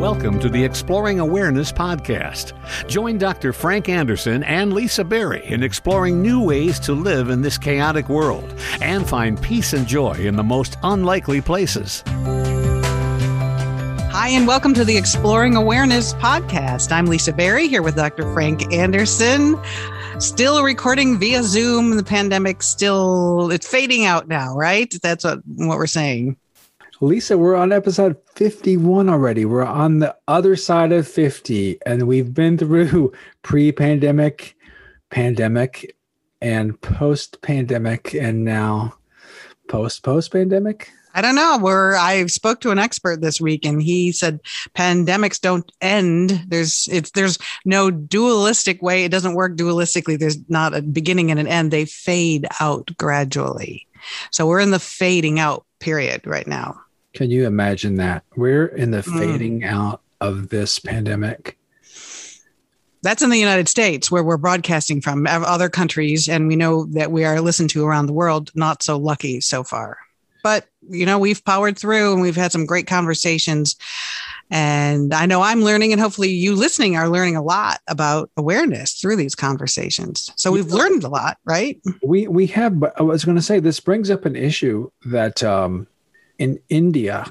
Welcome to the Exploring Awareness podcast. Join Dr. Frank Anderson and Lisa Berry in exploring new ways to live in this chaotic world and find peace and joy in the most unlikely places. Hi, and welcome to the Exploring Awareness podcast. I'm Lisa Berry here with Dr. Frank Anderson. Still recording via Zoom. The pandemic still it's fading out now, right? That's what, what we're saying. Lisa, we're on episode 51 already. We're on the other side of 50, and we've been through pre pandemic, pandemic, and post pandemic, and now post post pandemic. I don't know. Where I spoke to an expert this week, and he said pandemics don't end. There's it's there's no dualistic way. It doesn't work dualistically. There's not a beginning and an end. They fade out gradually. So we're in the fading out period right now. Can you imagine that? We're in the mm. fading out of this pandemic. That's in the United States where we're broadcasting from other countries. And we know that we are listened to around the world. Not so lucky so far. But, you know, we've powered through and we've had some great conversations. And I know I'm learning, and hopefully you listening are learning a lot about awareness through these conversations. So we've learned a lot, right? We we have, but I was going to say this brings up an issue that um, in India,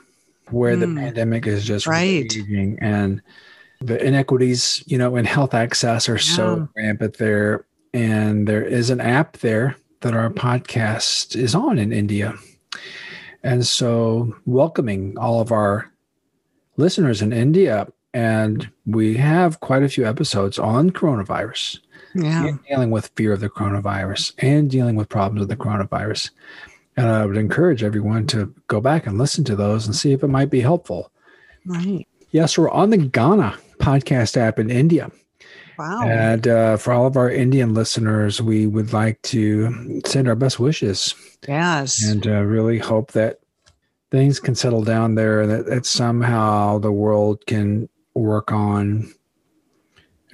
where mm, the hmm. pandemic is just right. raging and the inequities, you know, in health access are yeah. so rampant there. And there is an app there that our podcast is on in India. And so, welcoming all of our listeners in India. And we have quite a few episodes on coronavirus, yeah. dealing with fear of the coronavirus and dealing with problems with the coronavirus. And I would encourage everyone to go back and listen to those and see if it might be helpful. Right. Yes, we're on the Gaana podcast app in India. Wow. And uh, for all of our Indian listeners, we would like to send our best wishes. Yes. And uh, really hope that things can settle down there and that, that somehow the world can work on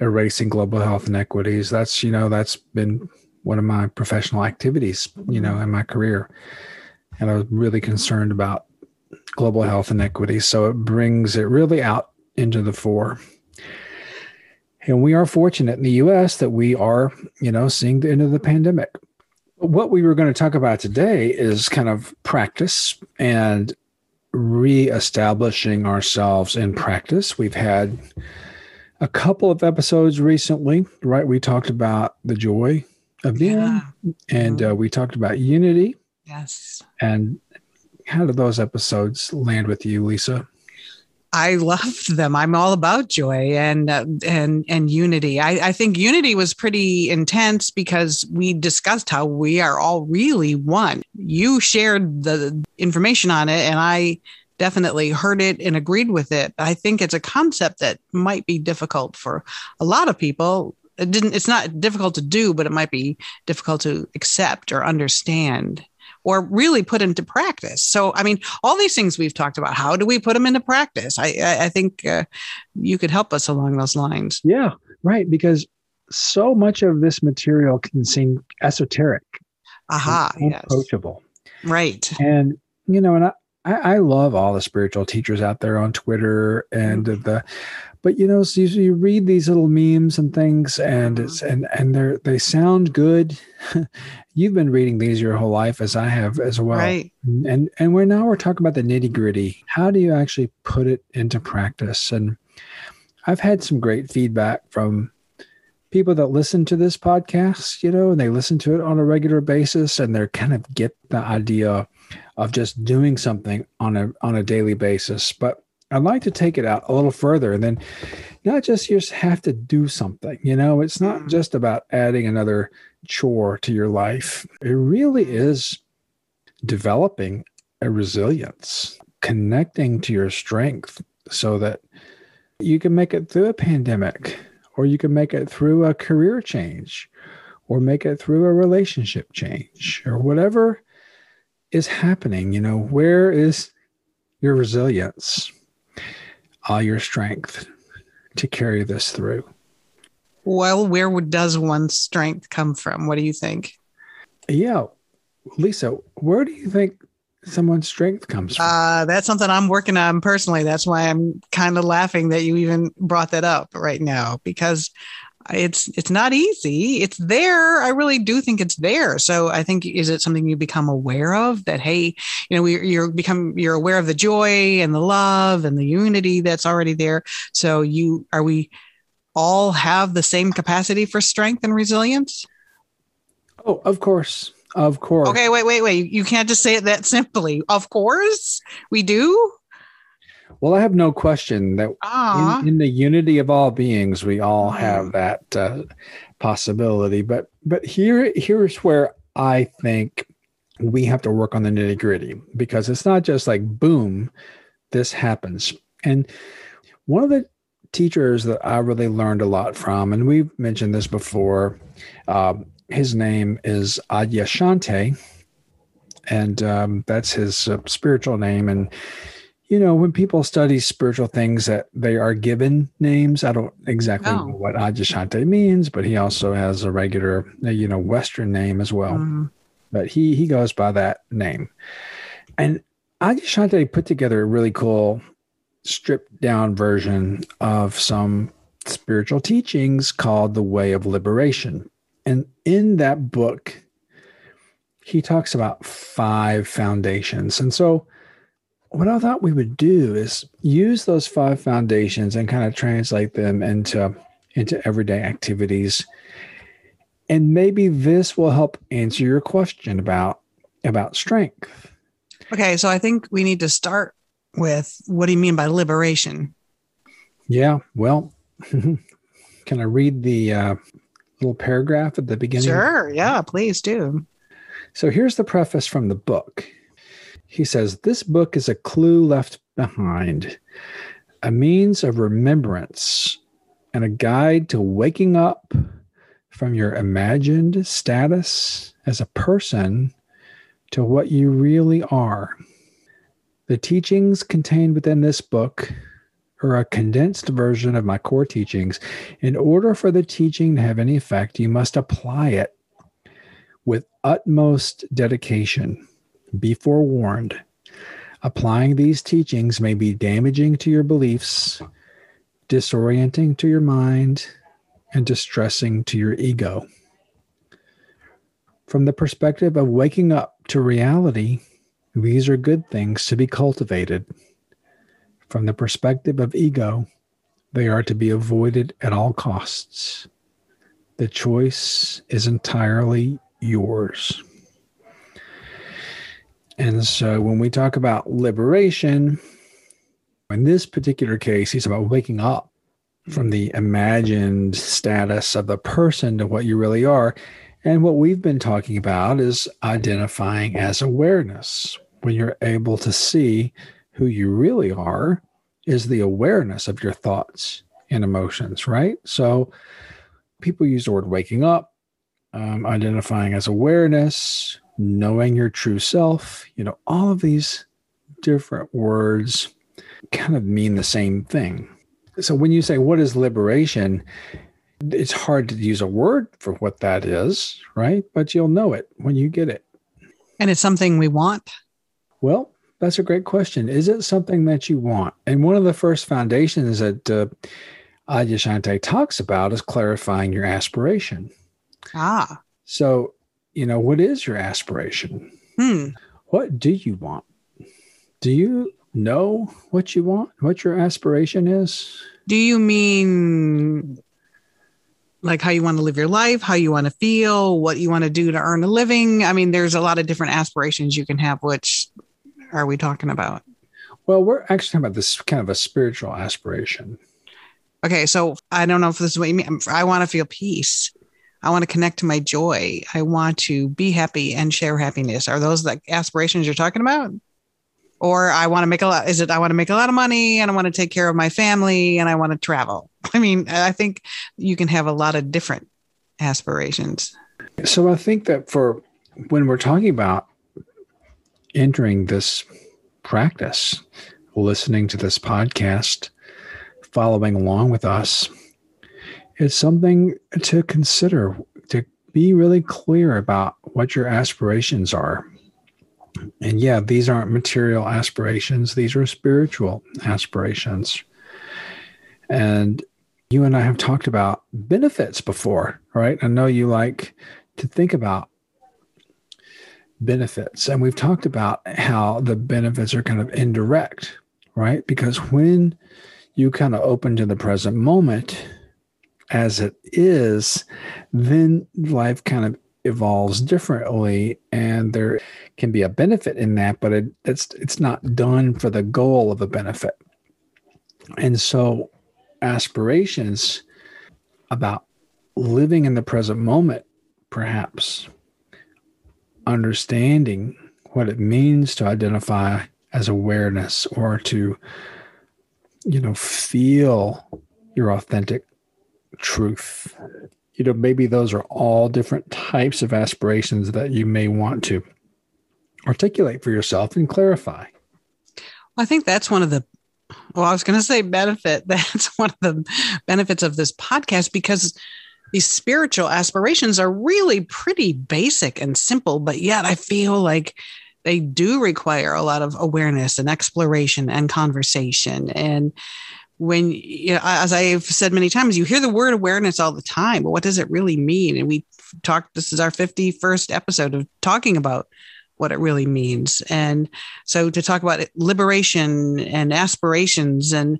erasing global health inequities. That's, you know, that's been one of my professional activities, you know, in my career. And I was really concerned about global health inequities. So it brings it really out into the fore. And we are fortunate in the US that we are, you know, seeing the end of the pandemic. What we were going to talk about today is kind of practice and reestablishing ourselves in practice. We've had a couple of episodes recently, right? We talked about the joy of being. Yeah. And uh, we talked about unity. Yes. And how did those episodes land with you, Lisa? I loved them. I'm all about joy and uh, and and unity. I, I think unity was pretty intense because we discussed how we are all really one. You shared the information on it, and I definitely heard it and agreed with it. I think it's a concept that might be difficult for a lot of people it didn't it's not difficult to do but it might be difficult to accept or understand or really put into practice. So i mean all these things we've talked about how do we put them into practice? I i, I think uh, you could help us along those lines. Yeah right because so much of this material can seem esoteric. Aha approachable yes. right. And you know and I, I, love all the spiritual teachers out there on Twitter and mm-hmm. the but you know so you, you, read these little memes and things and it's mm-hmm. and and they're they sound good. You've been reading these your whole life as i have as well. Right. And and we're now we're talking about the nitty gritty. How do you actually put it into practice? And i've had some great feedback from people that listen to this podcast you know and they listen to it on a regular basis and they're kind of get the idea of just doing something on a on a daily basis. But I'd like to take it out a little further and then not just you just have to do something. You know, it's not mm. just about adding another chore to your life. It really is developing a resilience, connecting to your strength so that you can make it through a pandemic or you can make it through a career change or make it through a relationship change or whatever is happening. You know, where is your resilience? All your strength to carry this through. Well, where does one's strength come from? What do you think? Yeah, Lisa, where do you think someone's strength comes from? Uh, that's something I'm working on personally. That's why I'm kind of laughing that you even brought that up right now because it's it's not easy. It's there. I really do think it's there. So I think is it something you become aware of that hey, you know, we, you're become you're aware of the joy and the love and the unity that's already there. So you are we all have the same capacity for strength and resilience? Oh, of course. Of course. Okay, wait, wait, wait. You can't just say it that simply. Of course, we do. Well, I have no question that in, in, the unity of all beings, we all have that uh, possibility. But but here here's where I think we have to work on the nitty gritty because it's not just like boom, this happens. And one of the teachers that I really learned a lot from, and we've mentioned this before, um, his name is Adyashanti, and um, that's his uh, spiritual name. And you know, when people study spiritual things, that they are given names. I don't exactly oh. know what Adyashanti means, but he also has a regular, you know, Western name as well. Mm. But he he goes by that name. And Adyashanti put together a really cool stripped down version of some spiritual teachings called the Way of Liberation. And in that book, he talks about five foundations. And so, what I thought we would do is use those five foundations and kind of translate them into, into everyday activities. And maybe this will help answer your question about, about strength. Okay, so I think we need to start with what do you mean by liberation? Yeah, well, can I read the uh, little paragraph at the beginning? Sure. Yeah, please do. So here's the preface from the book. He says, This book is a clue left behind, a means of remembrance, and a guide to waking up from your imagined status as a person to what you really are. The teachings contained within this book or a condensed version of my core teachings, in order for the teaching to have any effect, you must apply it with utmost dedication. Be forewarned. Applying these teachings may be damaging to your beliefs, disorienting to your mind, and distressing to your ego. From the perspective of waking up to reality, these are good things to be cultivated. From the perspective of ego, they are to be avoided at all costs. The choice is entirely yours. And so when we talk about liberation, in this particular case, he's about waking up from the imagined status of the person to what you really are. And what we've been talking about is identifying as awareness. When you're able to see who you really are is the awareness of your thoughts and emotions, right? So people use the word waking up, um, identifying as awareness, knowing your true self, you know, all of these different words kind of mean the same thing. So when you say, what is liberation? It's hard to use a word for what that is, right? But you'll know it when you get it. And it's something we want. Well, that's a great question. Is it something that you want? And one of the first foundations that uh, Adyashanti talks about is clarifying your aspiration. Ah. So, you know, what is your aspiration? Hmm. What do you want? Do you know what you want? What your aspiration is? Do you mean like how you want to live your life, how you want to feel, what you want to do to earn a living? I mean, there's a lot of different aspirations you can have, which are we talking about? Well, we're actually talking about this kind of a spiritual aspiration. Okay, so I don't know if this is what you mean. I want to feel peace. I want to connect to my joy. I want to be happy and share happiness. Are those the aspirations you're talking about? Or I want to make a lot. Is it I want to make a lot of money and I want to take care of my family and I want to travel? I mean, I think you can have a lot of different aspirations. So I think that for when we're talking about entering this practice, listening to this podcast, following along with us, it's something to consider, to be really clear about what your aspirations are. And yeah, these aren't material aspirations, these are spiritual aspirations. And you and I have talked about benefits before, right? I know you like to think about benefits. And we've talked about how the benefits are kind of indirect, right? Because when you kind of open to the present moment as it is, then life kind of evolves differently and there can be a benefit in that but it, it's it's not done for the goal of a benefit. And so aspirations about living in the present moment perhaps understanding what it means to identify as awareness or to you know feel your authentic truth you know maybe those are all different types of aspirations that you may want to articulate for yourself and clarify i think that's one of the well i was going to say benefit that's one of the benefits of this podcast because these spiritual aspirations are really pretty basic and simple, but yet I feel like they do require a lot of awareness and exploration and conversation. And when, you know, as I've said many times, you hear the word awareness all the time, but what does it really mean? And we talked, this is our 51st episode of talking about what it really means. And so to talk about liberation and aspirations and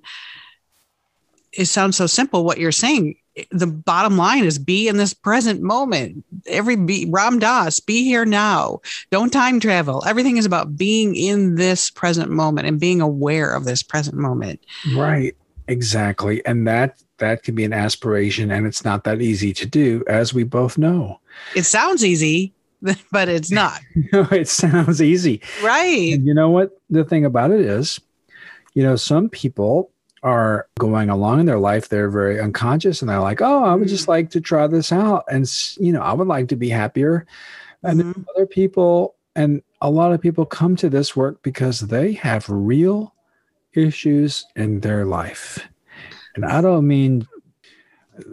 it sounds so simple what you're saying the bottom line is be in this present moment. Every be Ram Dass, be here now. Don't time travel. Everything is about being in this present moment and being aware of this present moment. Right. Exactly. And that that can be an aspiration and it's not that easy to do as we both know. It sounds easy, but it's not. no, it sounds easy. Right. And you know what the thing about it is? You know, some people are going along in their life, they're very unconscious and they're like, oh, I would just mm-hmm. like to try this out. And, you know, I would like to be happier. And mm-hmm. other people, and a lot of people come to this work because they have real issues in their life. And I don't mean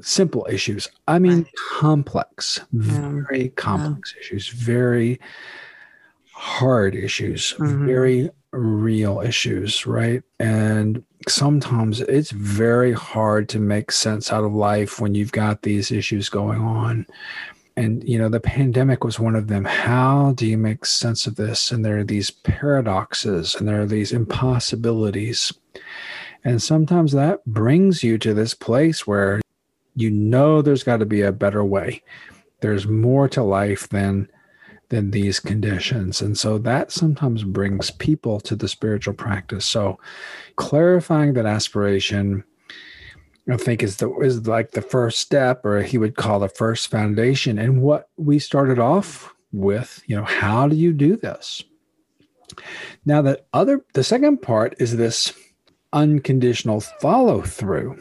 simple issues, I mean complex, very complex issues, very hard issues, mm-hmm. very real issues, right? And sometimes it's very hard to make sense out of life when you've got these issues going on. And, you know, the pandemic was one of them. How do you make sense of this? And there are these paradoxes and there are these impossibilities. And sometimes that brings you to this place where you know there's got to be a better way. There's more to life than than these conditions. And so that sometimes brings people to the spiritual practice. So clarifying that aspiration, I think is the is like the first step, or he would call the first foundation. And what we started off with, you know, how do you do this? Now the other the second part is this unconditional follow through,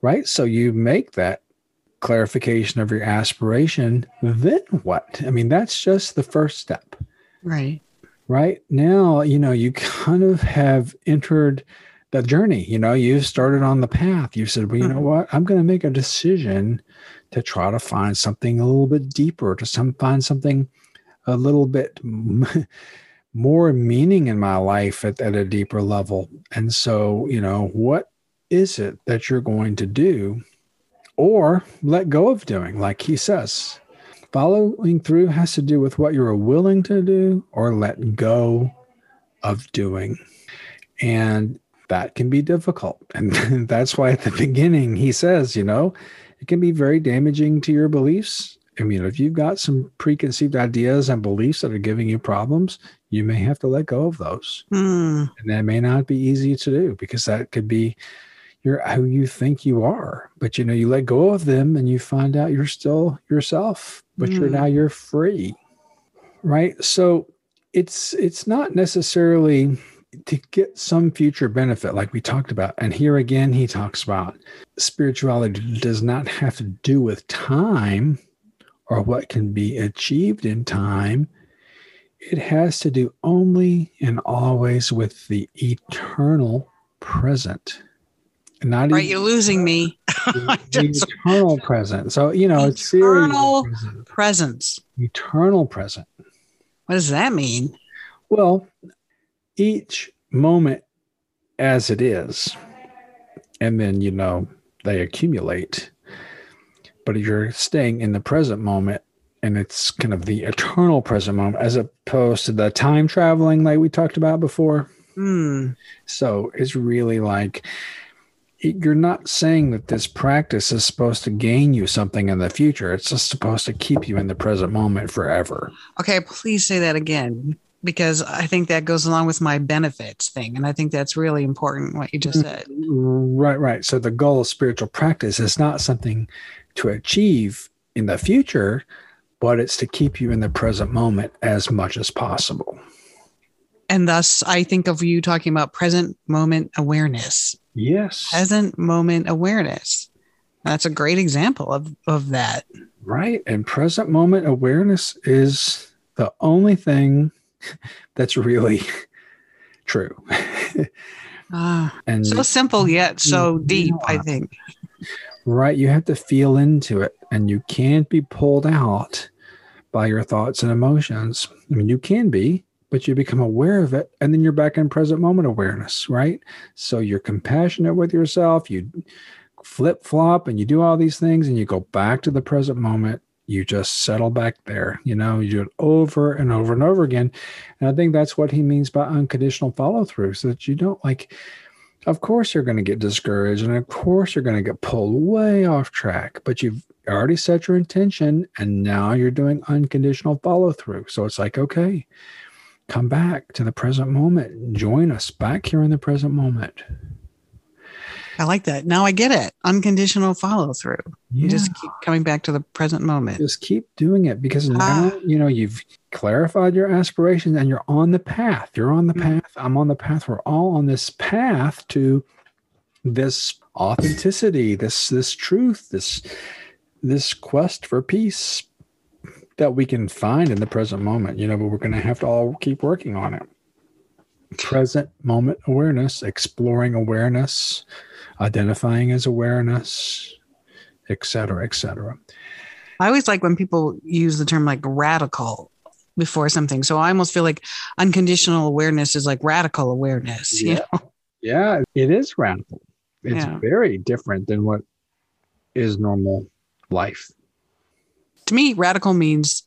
right? So you make that clarification of your aspiration, then what? I mean, that's just the first step. Right. Right now, you know, you kind of have entered the journey. You know, you've started on the path. You said, well, you know mm-hmm. what? I'm going to make a decision to try to find something a little bit deeper, to some find something a little bit more meaning in my life at, at a deeper level. And so, you know, what is it that you're going to do or let go of doing, like he says. Following through has to do with what you're willing to do or let go of doing. And that can be difficult. And that's why at the beginning he says, you know, it can be very damaging to your beliefs. I mean, if you've got some preconceived ideas and beliefs that are giving you problems, you may have to let go of those. Mm. And that may not be easy to do because that could be you're who you think you are but you know you let go of them and you find out you're still yourself but mm. you're now you're free right so it's it's not necessarily to get some future benefit like we talked about and here again he talks about spirituality does not have to do with time or what can be achieved in time it has to do only and always with the eternal present not right, you're losing me. the eternal present. So you know, it's eternal presence. Eternal present. What does that mean? Well, each moment as it is, and then, you know, they accumulate. But you're staying in the present moment and it's kind of the eternal present moment as opposed to the time traveling like we talked about before. Mm. So it's really like you're not saying that this practice is supposed to gain you something in the future. It's just supposed to keep you in the present moment forever. Okay, please say that again because I think that goes along with my benefits thing. And I think that's really important what you just mm-hmm. said. Right, right. So the goal of spiritual practice is not something to achieve in the future, but it's to keep you in the present moment as much as possible. And thus, I think of you talking about present moment awareness. Yes. Present moment awareness. That's a great example of, of that. Right. And present moment awareness is the only thing that's really true. uh, and so simple yet so deep, yeah. I think. Right. You have to feel into it and you can't be pulled out by your thoughts and emotions. I mean, you can be, but you become aware of it and then you're back in present moment awareness, right? So you're compassionate with yourself, you flip flop and you do all these things and you go back to the present moment you just settle back there. You know, you do it over and over and over again. And I think that's what he means by unconditional follow through, so that you don't like, of course, you're going to get discouraged and of course, you're going to get pulled way off track, but you've already set your intention and now you're doing unconditional follow through. So it's like, okay, come back to the present moment, join us back here in the present moment. I like that. Now I get it. Unconditional follow through. Yeah. You just keep coming back to the present moment. Just keep doing it because now, ah. you know, you've clarified your aspirations and you're on the path. You're on the mm-hmm. path. I'm on the path. We're all on this path to this authenticity, this this truth, this this quest for peace that we can find in the present moment, you know, but we're going to have to all keep working on it. Present moment awareness, exploring awareness, identifying as awareness, et cetera, et cetera. I always like when people use the term like radical before something. So I almost feel like unconditional awareness is like radical awareness. Yeah. You know? Yeah, it is radical. It's yeah. very different than what is normal life. To me, radical means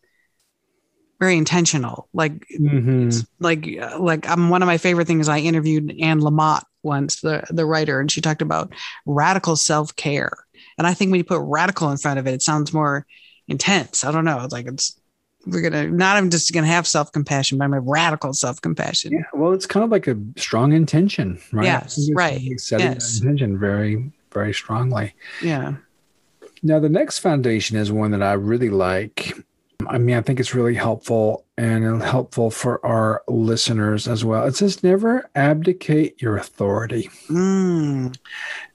very intentional. Like, mm-hmm. like, like I'm one of my favorite things. I interviewed Anne Lamott once, the the writer, and she talked about radical self care. And I think when you put radical in front of it, it sounds more intense. I don't know. It's like it's we're gonna not I'm just gonna have self compassion, but I'm a radical self compassion. Yeah, well, it's kind of like a strong intention, right? Yes, right. Setting yes. intention very, very strongly. Yeah. Now the next foundation is one that I really like, I mean, I think it's really helpful and helpful for our listeners as well. It says never abdicate your authority. Mm.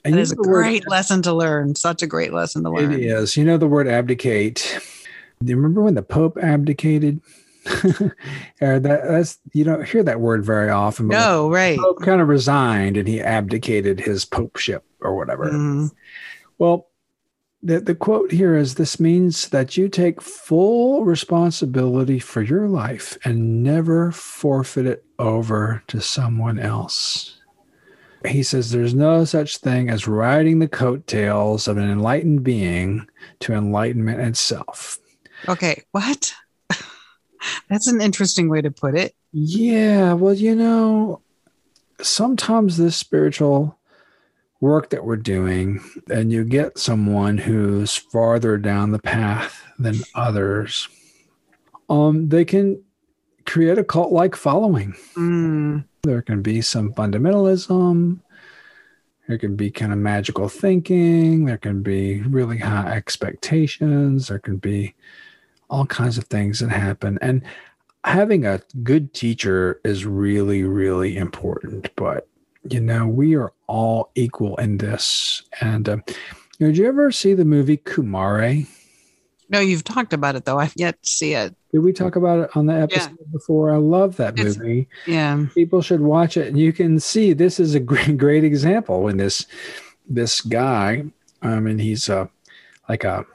And that is a great word, lesson to learn. Such a great lesson to learn. It is. You know the word abdicate. Do you remember when the Pope abdicated? that, that's you don't hear that word very often. no, right. Pope kind of resigned and he abdicated his popeship or whatever. Mm. Well, the, the quote here is this means that you take full responsibility for your life and never forfeit it over to someone else. He says there's no such thing as riding the coattails of an enlightened being to enlightenment itself. Okay, what? That's an interesting way to put it. Yeah, well, you know, sometimes this spiritual work that we're doing and you get someone who's farther down the path than others, um, they can create a cult like following. Mm. There can be some fundamentalism. There can be kind of magical thinking. There can be really high expectations. There can be all kinds of things that happen. And having a good teacher is really, really important. But you know, we are all equal in this. And uh, you know, did you ever see the movie Kumare? No, you've talked about it though. I've yet to see it. Did we talk about it on the episode yeah. before? I love that movie. It's, yeah, people should watch it, and you can see this is a great, great example when this this guy, I mean, he's a like a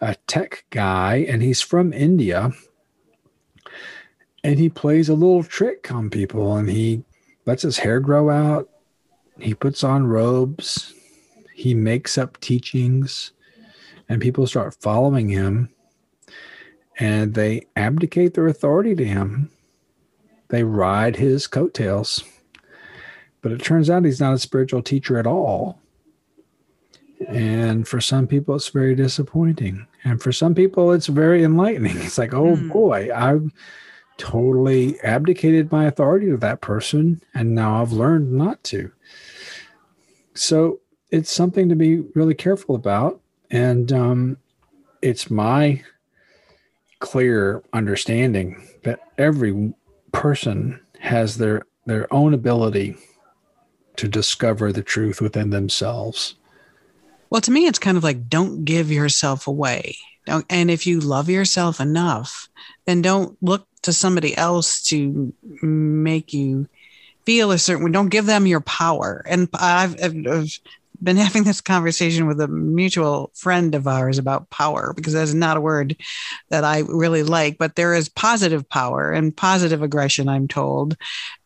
a tech guy, and he's from India, and he plays a little trick on people and he lets his hair grow out. He puts on robes. He makes up teachings and people start following him and they abdicate their authority to him. They ride his coattails. But it turns out he's not a spiritual teacher at all. And for some people, it's very disappointing. And for some people, it's very enlightening. It's like, oh mm. boy, I've totally abdicated my authority to that person. And now I've learned not to. So it's something to be really careful about. And um, it's my clear understanding that every person has their their own ability to discover the truth within themselves. Well, to me, it's kind of like don't give yourself away. And if you love yourself enough, then don't look to somebody else to make you feel a certain way. Don't give them your power. And I've, I've been having this conversation with a mutual friend of ours about power because that's not a word that I really like, but there is positive power and positive aggression, I'm told.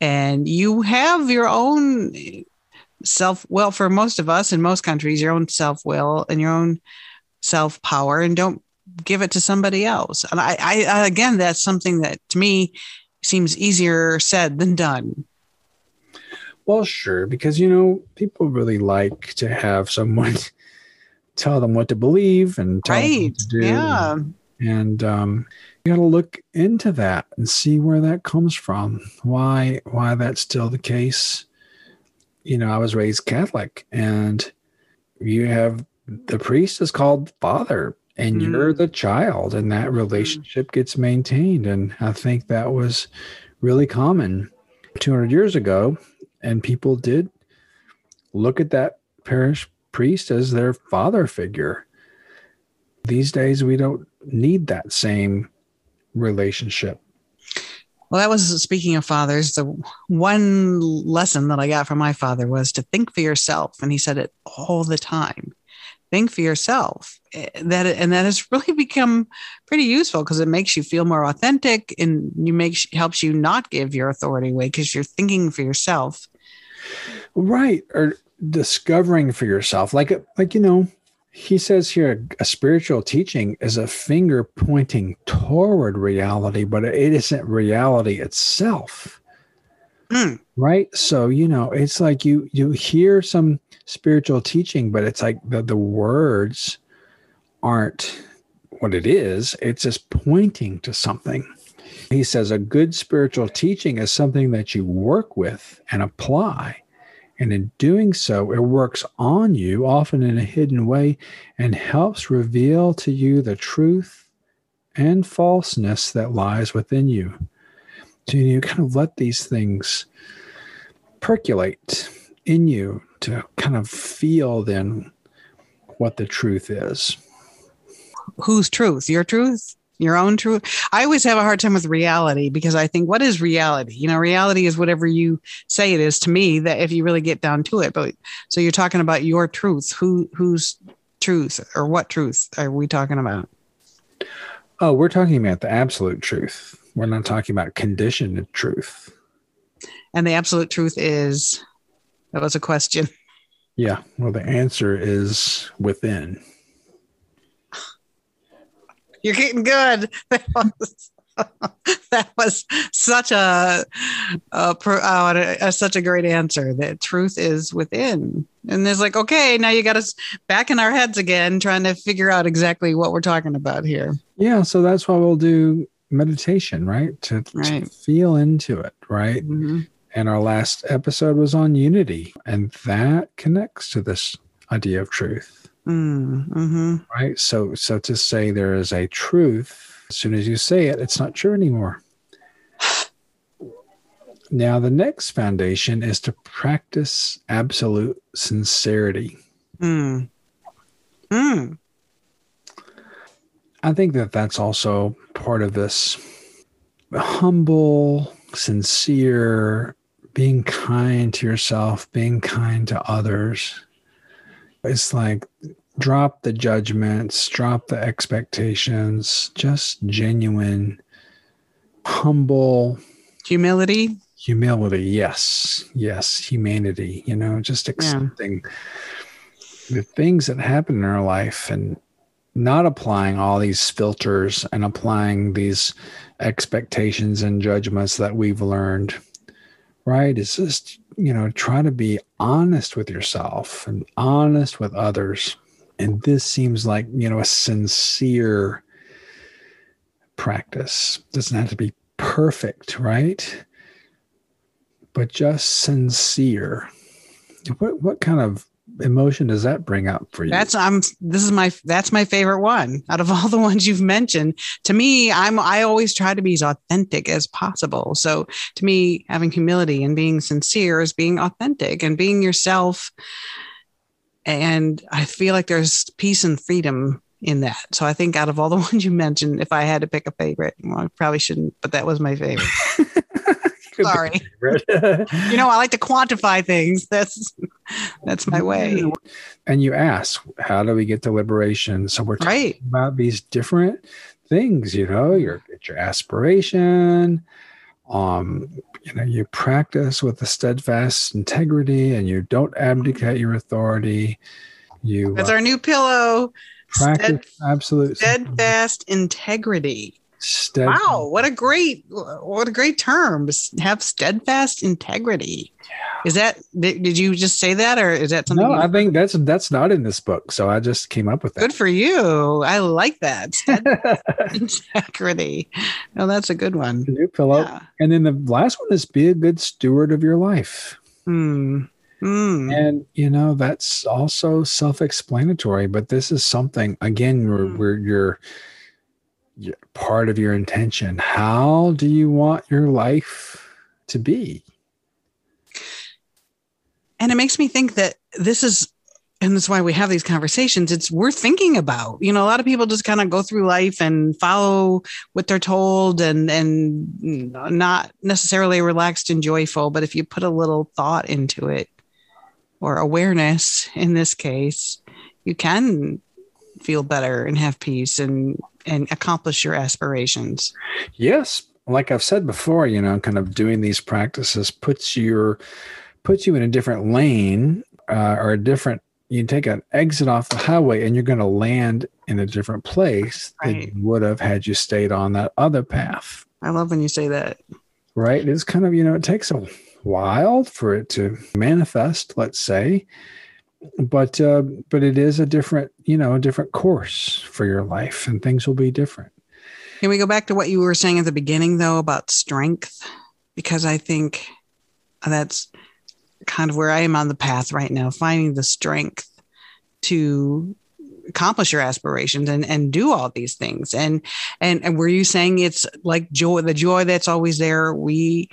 And you have your own self will for most of us in most countries, your own self will and your own self power, and don't give it to somebody else. And I, I, again, that's something that to me seems easier said than done. Well, sure, because you know people really like to have someone tell them what to believe and tell right. them what to do. Yeah. And um, you got to look into that and see where that comes from. Why why that's still the case. You know, I was raised Catholic, and you have the priest is called father, and mm. you're the child, and that relationship gets maintained. And I think that was really common 200 years ago and people did look at that parish priest as their father figure. These days, we don't need that same relationship. Well, that was speaking of fathers. The one lesson that I got from my father was to think for yourself. And he said it all the time think for yourself eh, that and that has really become pretty useful because it makes you feel more authentic and you make helps you not give your authority away because you're thinking for yourself right or discovering for yourself like like you know he says here a spiritual teaching is a finger pointing toward reality but it isn't reality itself mm. right so you know it's like you you hear some spiritual teaching, but it's like the, the words aren't what it is, it's just pointing to something. He says a good spiritual teaching is something that you work with and apply. And in doing so, it works on you, often in a hidden way, and helps reveal to you the truth and falseness that lies within you. So you kind of let these things percolate in you to kind of feel then what the truth is. Whose truth? Your truth? Your own truth? I always have a hard time with reality because I think, what is reality? You know, reality is whatever you say it is to me, that if you really get down to it. But so you're talking about your truth. Who whose truth or what truth are we talking about? Oh, we're talking about the absolute truth. We're not talking about conditioned truth. And the absolute truth is that was a question. Yeah. Well, the answer is within. You're getting good. That was, such a, a, a, a, such a great answer. That truth is within, and there's like, okay, now you got us back in our heads again, trying to figure out exactly what we're talking about here. Yeah, so that's why we'll do meditation, right? To, right. to feel into it, right? Mm-hmm. And our last episode was on unity, and that connects to this idea of truth. Mm, mm-hmm. Right. So, so to say there is a truth, as soon as you say it, it's not true anymore. Now, the next foundation is to practice absolute sincerity. Mm. Mm. I think that that's also part of this humble, sincere, being kind to yourself, being kind to others. It's like drop the judgments, drop the expectations, just genuine humble Humility. humility. Yes, yes, humanity. You know, just accepting the things that happen in our life and not applying all these filters and applying these expectations and judgments that we've learned. Right? It's just you know try to be honest with yourself and honest with others. And this seems like you know a sincere practice. Doesn't have to be perfect, right? But just sincere. What what kind of emotion does that bring up for you? That's I'm this is my that's my favorite one out of all the ones you've mentioned. To me, I'm I always try to be as authentic as possible. So to me, having humility and being sincere is being authentic and being yourself. And I feel like there's peace and freedom in that. So I think out of all the ones you mentioned, if I had to pick a favorite, well, I probably shouldn't, but that was my favorite. Sorry. you know, I like to quantify things. That's that's my way. And you ask, how do we get to liberation? So we're talking Right. about these different things, you know, your your aspiration. Um, you know, you practice with a steadfast integrity and you don't abdicate your authority. You That's uh, our new pillow. practice absolute Steadfast integrity. Stead- Wow, what a great what a great term. Have steadfast integrity. Is that did, you just say that or is that something No, I think that's that's not in this book. So I just came up with that. good for you? I like that. Integrity. Oh, that's a good one. New pillow. Yeah. And then the last one is be a good steward of your life. Hmm. Hmm. And you know that's also self-explanatory, but this is something again where, Mm. where you're part of your intention. How do you want your life to be? and it makes me think that this is and that's why we have these conversations it's worth thinking about you know a lot of people just kind of go through life and follow what they're told and and not necessarily relaxed and joyful but if you put a little thought into it or awareness in this case you can feel better and have peace and and accomplish your aspirations Yes, like I've said before, you know, kind of doing these practices puts your puts you in a different lane uh, or a different. You take an exit off the highway, and you're going to land in a different place Right. than you would have had you stayed on that other path. i love when you say that right? It's kind of, you know, it takes a while for it to manifest, let's say. But uh, but it is a different, you know, a different course for your life and things will be different. Can we go back to what you were saying at the beginning, though, about strength? Because I think that's kind of where I am on the path right now, finding the strength to accomplish your aspirations and and do all these things. And and and were you saying it's like joy, the joy that's always there? We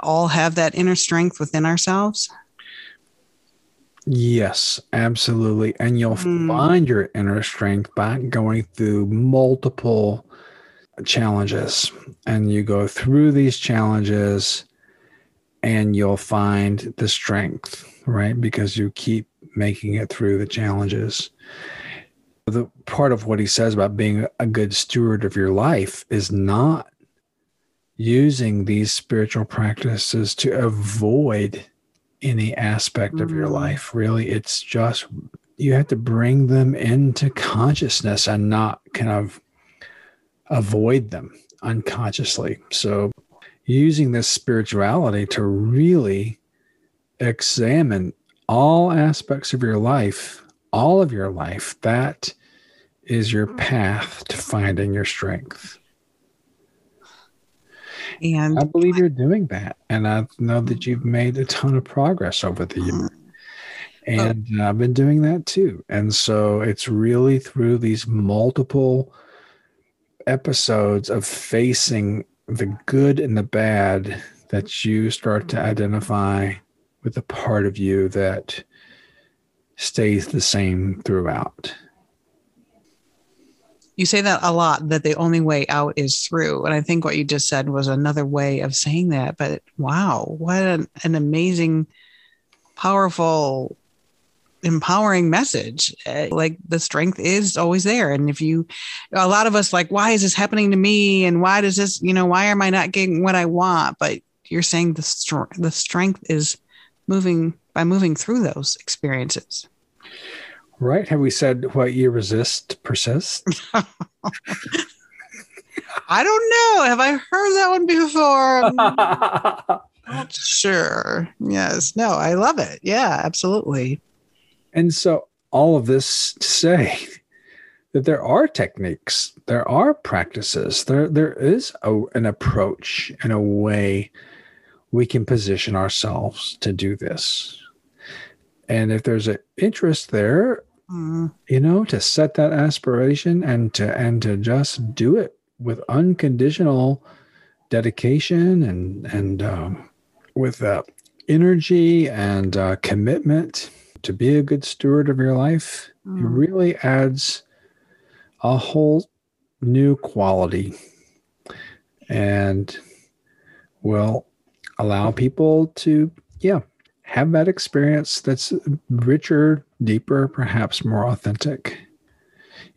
all have that inner strength within ourselves. Yes, absolutely. And you'll Mm. find your inner strength by going through multiple challenges. And you go through these challenges and you'll find the strength, right? Because you keep making it through the challenges. The part of what he says about being a good steward of your life is not using these spiritual practices to avoid any aspect of your Mm. life. Really, it's just you have to bring them into consciousness and not kind of avoid them unconsciously. So, using this spirituality to really examine all aspects of your life, all of your life, that is your path to finding your strength. And I believe you're doing that. And I know that you've made a ton of progress over the years. Oh. And I've been doing that too. And so it's really through these multiple episodes of facing the good and the bad that you start to identify with the part of you that stays the same throughout. You say that a lot that the only way out is through and i think what you just said was another way of saying that but wow what an, an amazing powerful empowering message. Uh, like the strength is always there. And if you, a lot of us like, why is this happening to me? And why does this, you know, why am I not getting what I want? But you're saying the str- the strength is moving by moving through those experiences. Right. Have we said what you resist persists? I don't know. Have I heard that one before? Not sure. Yes. No, I love it. Yeah, absolutely. And so, all of this to say that there are techniques, there are practices, there there is a, an approach and a way we can position ourselves to do this. And if there's an interest there, mm. you know, to set that aspiration and to and to just do it with unconditional dedication and and um, with uh, energy and uh, commitment to be a good steward of your life, mm. it really adds a whole new quality and will allow people to, yeah, have that experience that's richer, deeper, perhaps more authentic.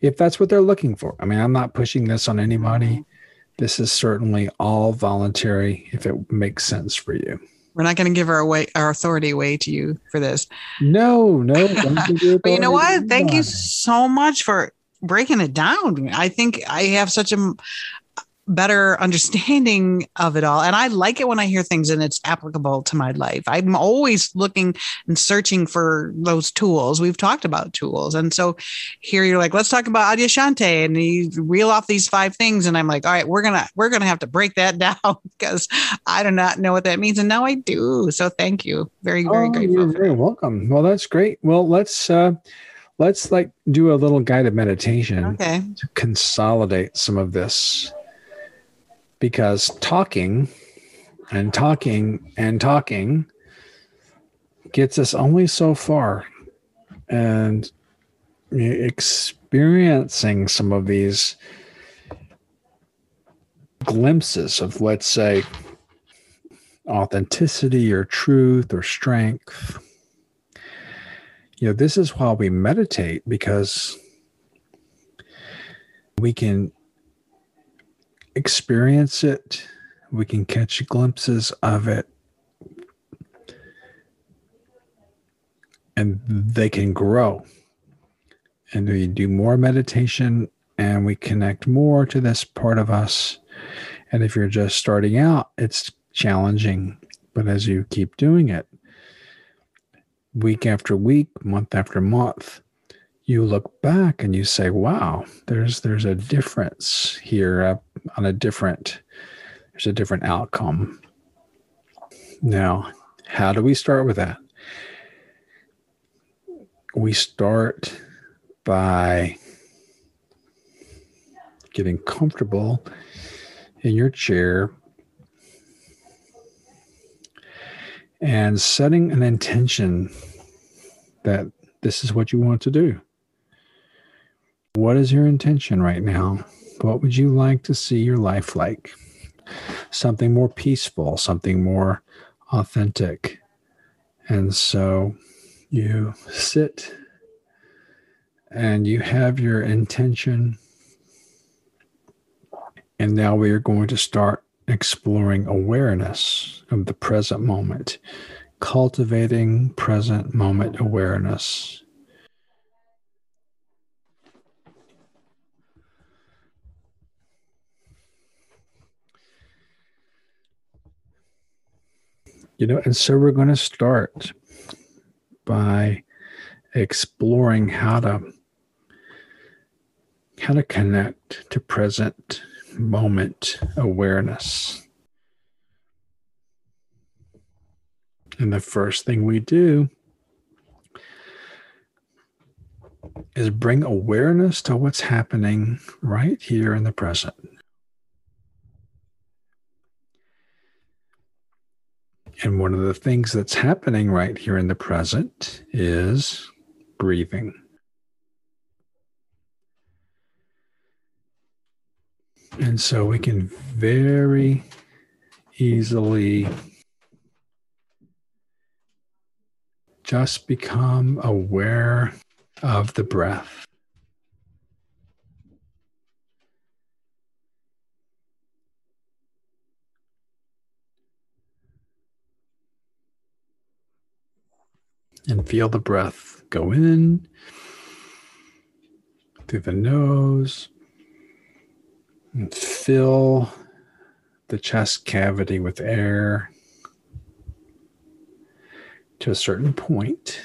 If that's what they're looking for. I mean, I'm not pushing this on anybody. This is certainly all voluntary if it makes sense for you. We're not going to give our way, our authority away to you for this. No, no. but you know what? Thank you so much for breaking it down. I think I have such a better understanding of it all. And I like it when I hear things and it's applicable to my life. I'm always looking and searching for those tools. We've talked about tools. And so here you're like, let's talk about Adyashanti. And you reel off these five things. And I'm like, all right, we're gonna we're gonna have to break that down because I do not know what that means. And now I do. So thank you. Very, very oh, grateful. You're very welcome. Well, that's great. Well, let's uh let's like do a little guided meditation okay. to consolidate some of this because talking and talking and talking gets us only so far. And experiencing some of these glimpses of, let's say, authenticity or truth or strength. You know, this is why we meditate because we can experience it, we can catch glimpses of it, and they can grow. And we do more meditation and we connect more to this part of us. And if you're just starting out, it's challenging. But as you keep doing it, week after week, month after month, you look back and you say, "Wow, there's there's a difference here uh, on a different there's a different outcome." Now, how do we start with that? We start by getting comfortable in your chair and setting an intention that this is what you want to do. What is your intention right now? What would you like to see your life like? Something more peaceful, something more authentic. And so you sit and you have your intention. And now we are going to start exploring awareness of the present moment, cultivating present moment awareness. You know, and so we're going to start by exploring how to how to connect to present moment awareness. And the first thing we do is bring awareness to what's happening right here in the present. And one of the things that's happening right here in the present is breathing. And so we can very easily just become aware of the breath. And feel the breath go in through the nose and fill the chest cavity with air to a certain point,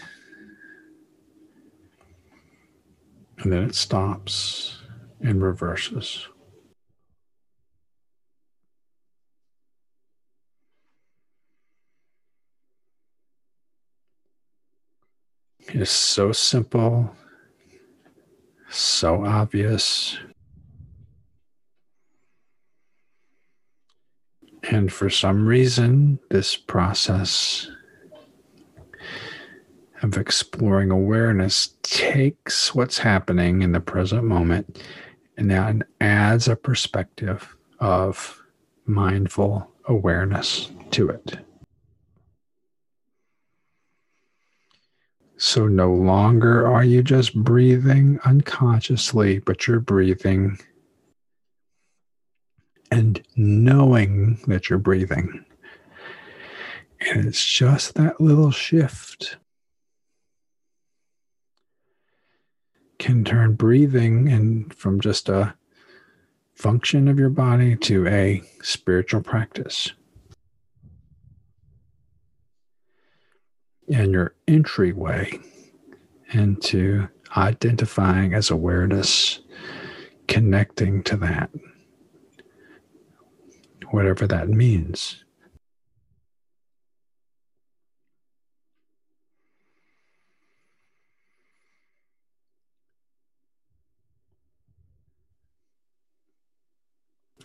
and then it stops and reverses. Is so simple, so obvious. And for some reason, this process of exploring awareness takes what's happening in the present moment and then adds a perspective of mindful awareness to it. So no longer are you just breathing unconsciously, but you're breathing and knowing that you're breathing. And it's just that little shift can turn breathing and from just a function of your body to a spiritual practice. And your entryway into identifying as awareness, connecting to that, whatever that means.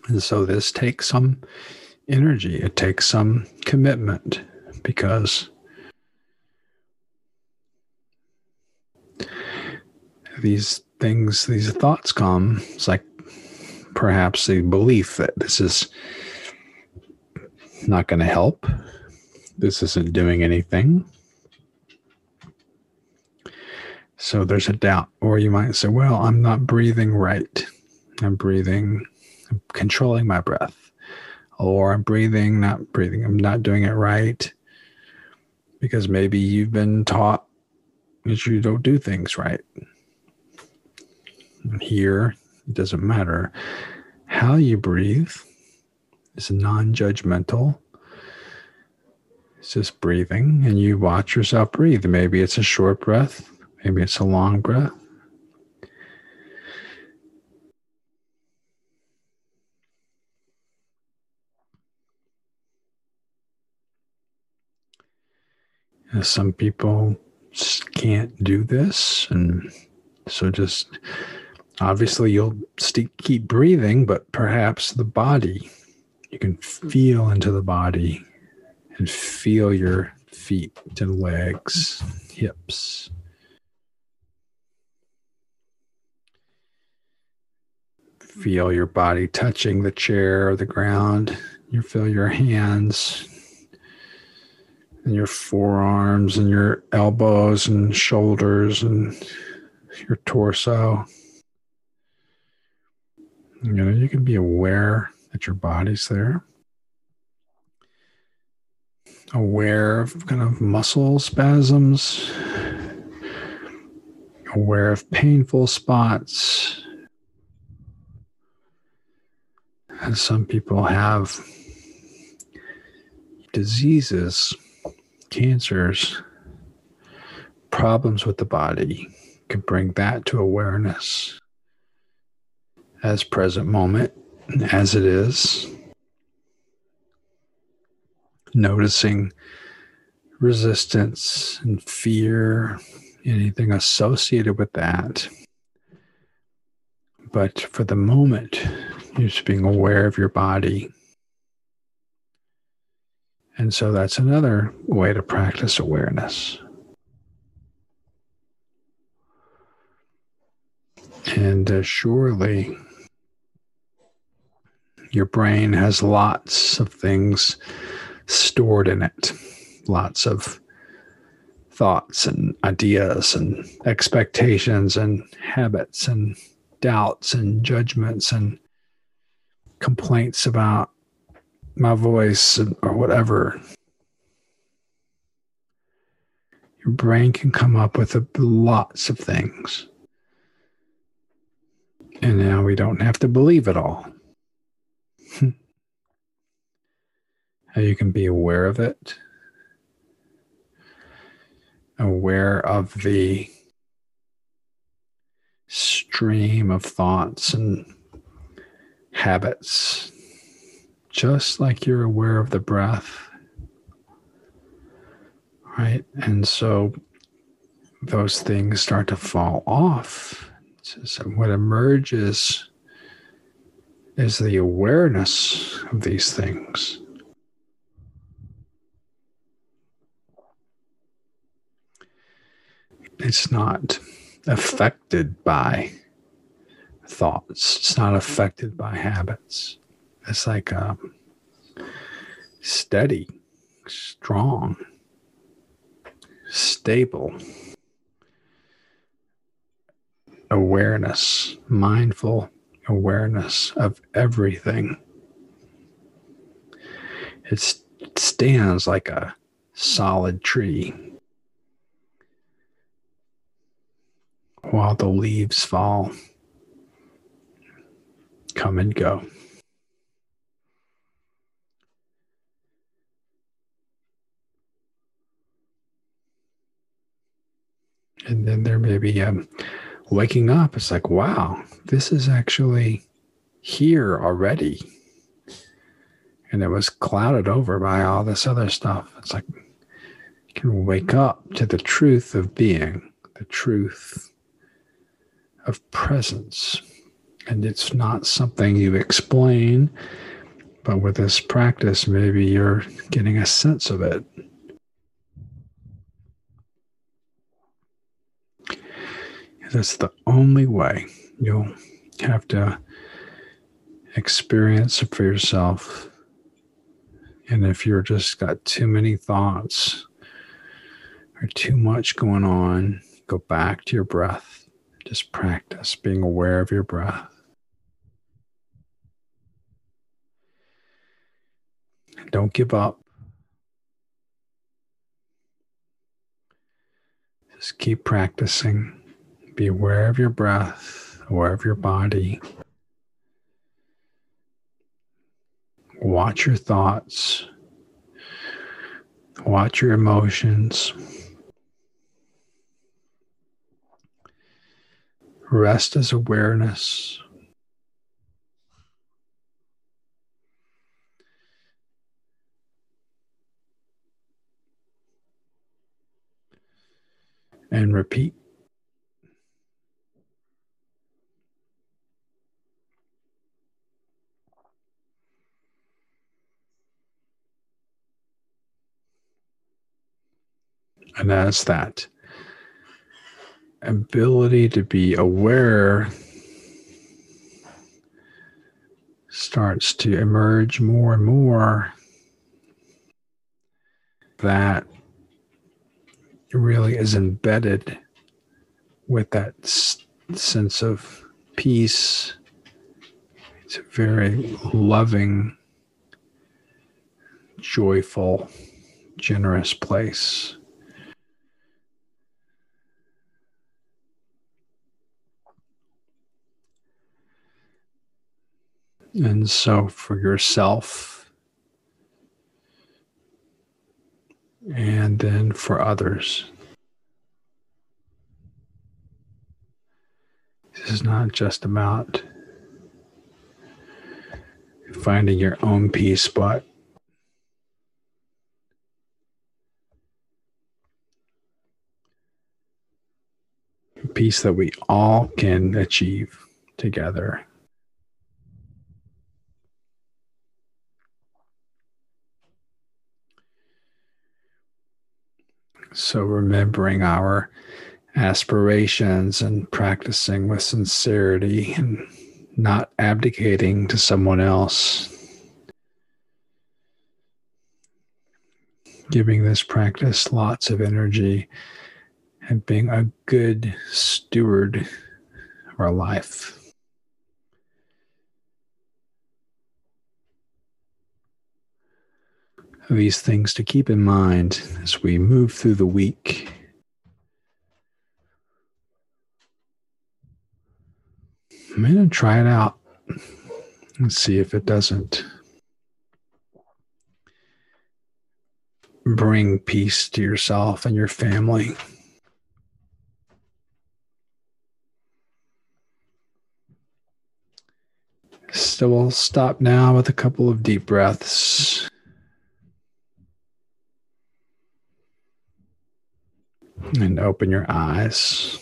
And so this takes some energy, it takes some commitment because these things, these thoughts come. It's like perhaps a belief that this is not going to help, this isn't doing anything. So there's a doubt. Or you might say, well, I'm not breathing right. I'm breathing I'm controlling my breath, or I'm breathing, not breathing, I'm not doing it right because maybe you've been taught that you don't do things right. Here, it doesn't matter. How you breathe is non judgmental. It's just breathing, and you watch yourself breathe. Maybe it's a short breath, maybe it's a long breath. some people can't do this. And so just obviously you'll st- keep breathing, but perhaps the body, you can feel into the body and feel your feet and legs, hips. Feel your body touching the chair or the ground. You feel your hands and your forearms and your elbows and shoulders and your torso. You know, you can be aware that your body's there. Aware of kind of muscle spasms, aware of painful spots. And some people have diseases cancers, problems with the body, can bring that to awareness as present moment, as it is. Noticing resistance and fear, anything associated with that. But for the moment, you're just being aware of your body and so that's another way to practice awareness. And uh, surely your brain has lots of things stored in it, lots of thoughts and ideas and expectations and habits and doubts and judgments and complaints about my voice or whatever. Your brain can come up with a, lots of things. And now we don't have to believe it all. How you can be aware of it, aware of the stream of thoughts and habits, just like you're aware of the breath. Right. And so those things start to fall off. So what emerges is the awareness of these things. It's not affected by thoughts. It's not affected by habits. It's like um, steady, strong, stable awareness, mindful awareness of everything. It stands like a solid tree while the leaves fall, come and go. And then there may be um, waking up. It's like, wow, this is actually here already. And it was clouded over by all this other stuff. It's like you can wake up to the truth of being, the truth of presence. And it's not something you explain, but with this practice, maybe you're getting a sense of it. That's the only way you'll have to experience it for yourself. And if you're just got too many thoughts or too much going on, go back to your breath just practice being aware of your breath. Don't give up. Just keep practicing. Be aware of your breath, aware of your body. Watch your thoughts. Watch your emotions. Rest as awareness. And repeat. And as that ability to be aware starts to emerge more and more, that really is embedded with that sense of peace. It's a very loving, joyful, generous place. And so for yourself, and then for others. This is not just about finding your own peace, but peace that we all can achieve together. So, remembering our aspirations and practicing with sincerity and not abdicating to someone else. giving this practice lots of energy and being a good steward of our life. These things to keep in mind as we move through the week. I'm going to try it out and see if it doesn't bring peace to yourself and your family. So we'll stop now with a couple of deep breaths. And open your eyes.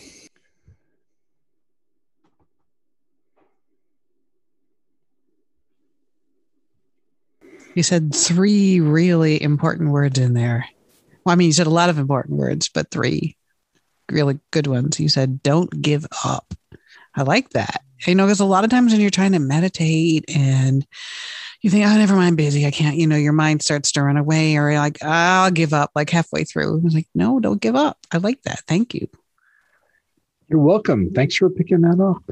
You said three really important words in there. Well, I mean, you said a lot of important words, but three really good ones. You said, don't give up. I like that. You know, because a lot of times when you're trying to meditate and you think, oh, never mind, busy. I can't, you know, your mind starts to run away or like, I'll give up like halfway through. I was like, no, don't give up. I like that. Thank you. You're welcome. Thanks for picking that up.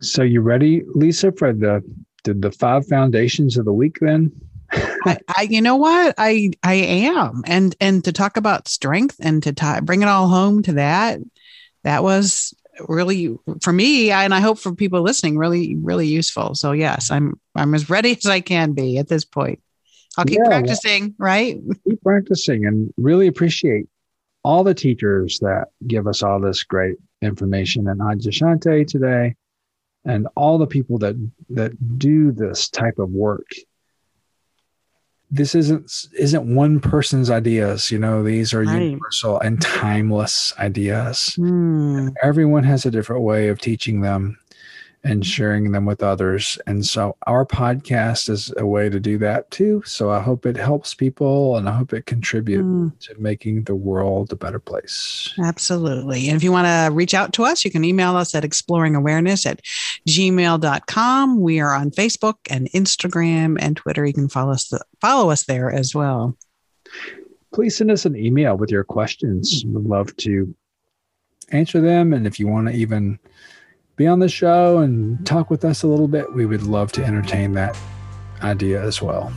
So you ready, Lisa, for the the, the five foundations of the week then? I, I, you know what I I am and and to talk about strength and to t- bring it all home to that that was really for me and I hope for people listening really really useful. So yes, I'm I'm as ready as I can be at this point. I'll keep yeah, practicing, right? Keep practicing and really appreciate all the teachers that give us all this great information and Adyashanti today and all the people that that do this type of work this isn't isn't one person's ideas you know these are right. universal and timeless ideas mm. everyone has a different way of teaching them and sharing them with others. And so our podcast is a way to do that too. So I hope it helps people and I hope it contributes mm. to making the world a better place. Absolutely. And if you want to reach out to us, you can email us at exploringawareness at gmail.com. We are on Facebook and Instagram and Twitter. You can follow us, follow us there as well. Please send us an email with your questions. We'd love to answer them. And if you want to even be on the show and talk with us a little bit, we would love to entertain that idea as well.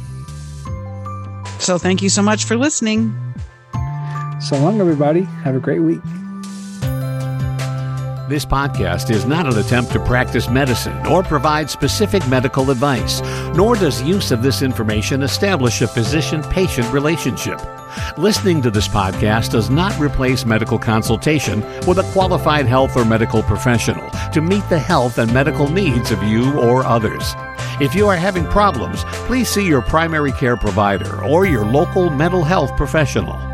So, thank you so much for listening. So long, everybody. Have a great week. This podcast is not an attempt to practice medicine or provide specific medical advice, nor does use of this information establish a physician patient relationship. Listening to this podcast does not replace medical consultation with a qualified health or medical professional to meet the health and medical needs of you or others. If you are having problems, please see your primary care provider or your local mental health professional.